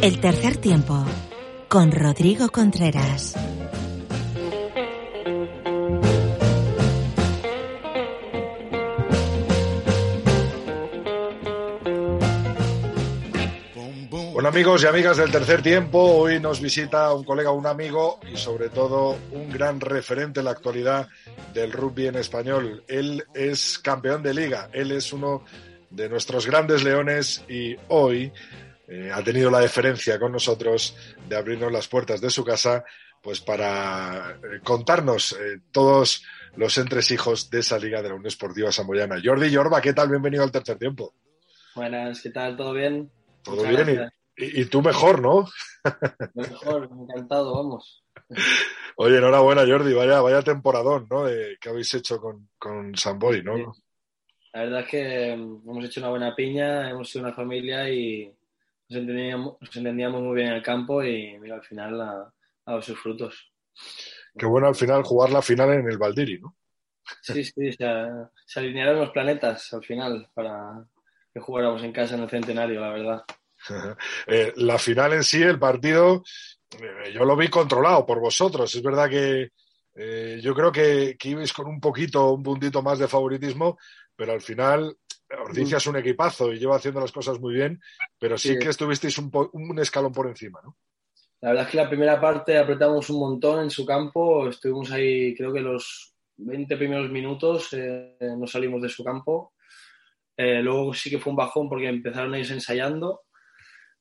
El tercer tiempo con Rodrigo Contreras. Bueno amigos y amigas del tercer tiempo, hoy nos visita un colega, un amigo y sobre todo un gran referente en la actualidad del rugby en español. Él es campeón de liga, él es uno de nuestros grandes leones y hoy eh, ha tenido la deferencia con nosotros de abrirnos las puertas de su casa pues para eh, contarnos eh, todos los entresijos de esa liga de la Unión Esportiva Samboyana. Jordi Yorba, ¿qué tal? Bienvenido al tercer tiempo. Buenas, ¿qué tal? ¿Todo bien? Todo bien y, y, tú mejor, ¿no? Mejor, encantado, vamos. Oye, enhorabuena Jordi, vaya, vaya temporadón, ¿no? que habéis hecho con, con Samboy, ¿no? La verdad es que hemos hecho una buena piña, hemos sido una familia y nos entendíamos, nos entendíamos muy bien en el campo y mira, al final ha, dado sus frutos. Qué bueno al final jugar la final en el Valdiri, ¿no? Sí, sí, se, alinearon los planetas al final para que jugáramos en casa en el centenario, la verdad. Eh, la final en sí, el partido, yo lo vi controlado por vosotros. Es verdad que eh, yo creo que, que, ibais con un poquito, un puntito más de favoritismo, pero al final Ordicia es un equipazo y lleva haciendo las cosas muy bien, pero sí, sí. que estuvisteis un, un, escalón por encima, ¿no? La verdad es que la primera parte apretamos un montón en su campo, estuvimos ahí creo que los 20 primeros minutos eh, no salimos de su campo. Eh, luego sí que fue un bajón porque empezaron ellos ensayando,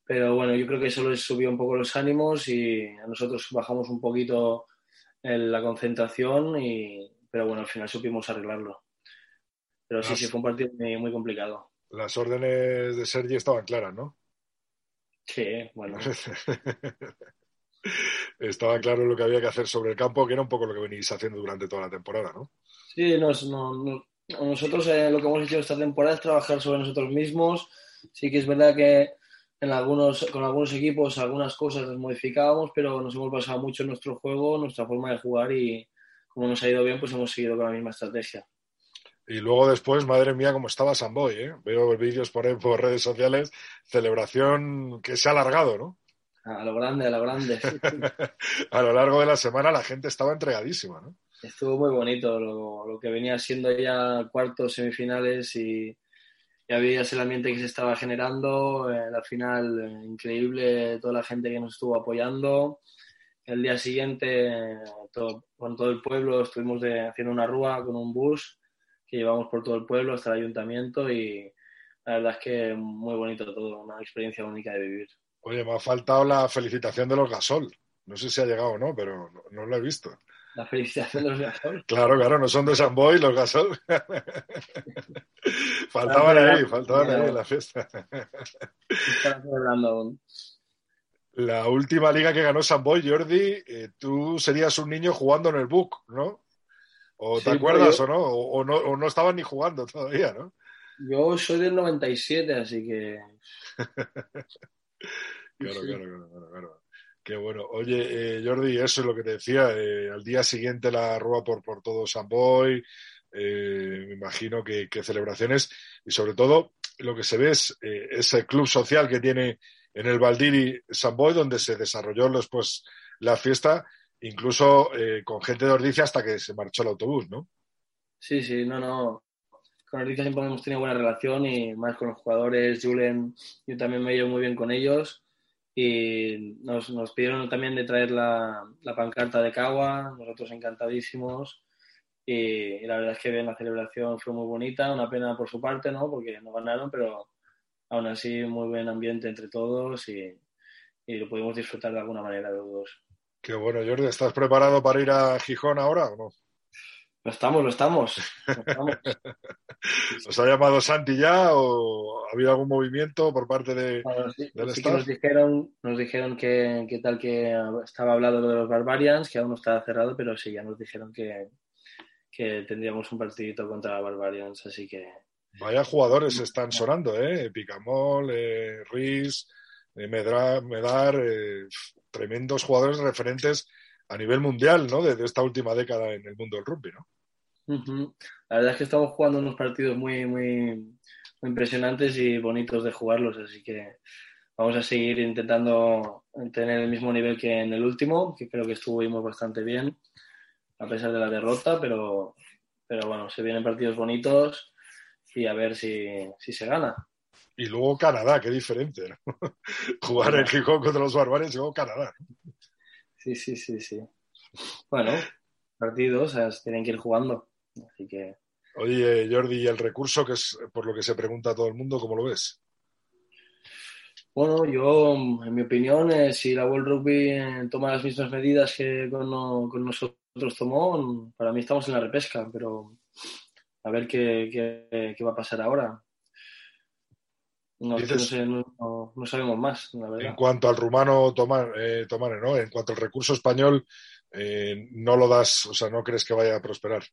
pero bueno, yo creo que eso les subió un poco los ánimos y a nosotros bajamos un poquito la concentración, y, pero bueno, al final supimos arreglarlo. Pero sí, las, sí, fue un partido muy, muy, complicado. Las órdenes de Sergi estaban claras, ¿no? Sí, bueno. Estaba claro lo que había que hacer sobre el campo, que era un poco lo que venís haciendo durante toda la temporada, ¿no? Sí, nos, no, no, nosotros eh, lo que hemos hecho esta temporada es trabajar sobre nosotros mismos. Sí que es verdad que en algunos, con algunos equipos algunas cosas las modificábamos, pero nos hemos basado mucho en nuestro juego, nuestra forma de jugar y como nos ha ido bien, pues hemos seguido con la misma estrategia. Y luego después, madre mía, cómo estaba Samboy, ¿eh? Veo vídeos por ahí por redes sociales, celebración que se ha alargado, ¿no? A lo grande, a lo grande. a lo largo de la semana la gente estaba entregadísima, ¿no? Estuvo muy bonito lo, lo que venía siendo ya cuartos, semifinales y ya veías el ambiente que se estaba generando, eh, la final eh, increíble, toda la gente que nos estuvo apoyando. El día siguiente, todo, con todo el pueblo, estuvimos de, haciendo una rúa con un bus que llevamos por todo el pueblo hasta el ayuntamiento y la verdad es que muy bonito todo, una experiencia única de vivir. Oye, me ha faltado la felicitación de los Gasol. No sé si ha llegado o no, pero no, no lo he visto. La felicitación de los Gasol. Claro, claro, no son de San Boy los Gasol. faltaban ahí, faltaban ahí en la fiesta. Están celebrando aún. La última liga que ganó San Boy, Jordi, eh, tú serías un niño jugando en el book, ¿no? ¿O te sí, acuerdas yo... o no? O, o no? o no estaban ni jugando todavía, ¿no? Yo soy del 97, así que... claro, sí. claro, claro, claro, claro. Qué bueno. Oye, eh, Jordi, eso es lo que te decía. Eh, al día siguiente la rueda por, por todo San Boy. Eh, me imagino que, celebraciones. Y sobre todo, lo que se ve es eh, ese club social que tiene en el Valdiri San Boy, donde se desarrolló después la fiesta, incluso con gente de Ordicia hasta que se marchó el autobús, ¿no? Sí, sí, no, no. Con Ordicia siempre hemos tenido buena relación y más con los jugadores. Julen, yo también me llevo muy bien con ellos y nos, nos pidieron también de traer la, la, pancarta de Cagua, nosotros encantadísimos y, la verdad es que bien, la celebración fue muy bonita, una pena por su parte, ¿no? Porque no ganaron, pero aún así muy buen ambiente entre todos y, y lo pudimos disfrutar de alguna manera los dos. Qué bueno, Jordi, ¿estás preparado para ir a Gijón ahora o no? Lo estamos, lo estamos. Lo estamos. ¿Os ha llamado Santi ya o ha habido algún movimiento por parte de, bueno, sí, del sí staff? Que nos dijeron, nos dijeron que, que, tal que estaba hablado de los Barbarians, que aún no estaba cerrado, pero sí, ya nos dijeron que, que tendríamos un partidito contra Barbarians, así que... Vaya jugadores están sonando, ¿eh? Picamol, eh, Riz, eh, Medra, Medar, eh, tremendos jugadores referentes a nivel mundial, ¿no? De, de, esta última década en el mundo del rugby, ¿no? Uh -huh. La verdad es que estamos jugando unos partidos muy, muy, impresionantes y bonitos de jugarlos, así que vamos a seguir intentando tener el mismo nivel que en el último, que creo que estuvimos bastante bien, a pesar de la derrota, pero, pero bueno, se vienen partidos bonitos y a ver si, si se gana. Y luego Canadá, qué diferente. Jugar en Gijón contra los barbares y luego Canadá. Sí, sí, sí, sí. Bueno, partidos, o sea, tienen que ir jugando. Así que. Oye, Jordi, ¿y el recurso, que es por lo que se pregunta a todo el mundo, cómo lo ves? Bueno, yo, en mi opinión, eh, si la World Rugby eh, toma las mismas medidas que con, nosotros tomó, para mí estamos en la repesca, pero a ver qué, va a pasar ahora. No, sabemos más, la verdad. En cuanto al rumano tomar, eh, tomar ¿no? En cuanto al recurso español, no lo das, o sea, no crees que vaya a prosperar.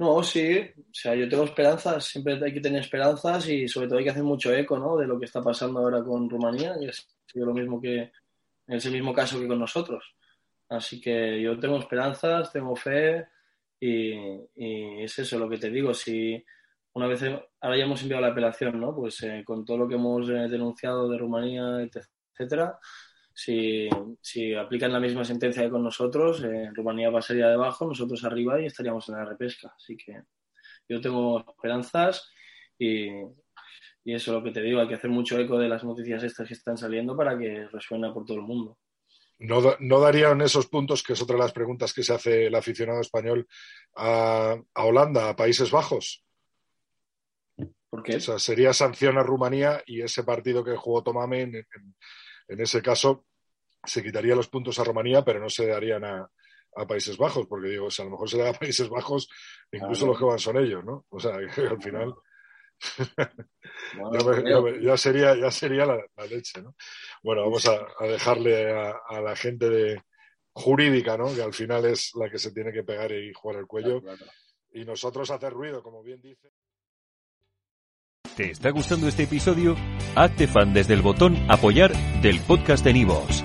No, sí, o sea, yo tengo esperanzas, siempre hay que tener esperanzas y sobre todo hay que hacer mucho eco, ¿no? De lo que está pasando ahora con Rumanía, y es lo mismo que, en ese mismo caso que con nosotros. Así que yo tengo esperanzas, tengo fe y, es eso lo que te digo. Si una vez, ahora ya hemos enviado la apelación, ¿no? Pues eh, con todo lo que hemos eh, denunciado de Rumanía, etcétera, si, si, aplican la misma sentencia que con nosotros, eh, Rumanía pasaría debajo, nosotros arriba y estaríamos en la repesca. Así que yo tengo esperanzas y, y eso es lo que te digo, hay que hacer mucho eco de las noticias estas que están saliendo para que resuene por todo el mundo. ¿No, ¿No, darían esos puntos, que es otra de las preguntas que se hace el aficionado español, a, a Holanda, a Países Bajos? ¿Por qué? O sea, sería sanción a Rumanía y ese partido que jugó Tomame en, en ese caso se quitaría los puntos a Rumanía, pero no se darían a, Países Bajos, porque digo, si a lo mejor se da a Países Bajos, incluso los que van son ellos, ¿no? O sea, que al final ya, sería, ya sería la, leche, ¿no? Bueno, vamos a, dejarle a, la gente de jurídica, ¿no? Que al final es la que se tiene que pegar y jugar el cuello. Y nosotros hacer ruido, como bien dice. ¿Te está gustando este episodio? Hazte fan desde el botón Apoyar del podcast de Nivos.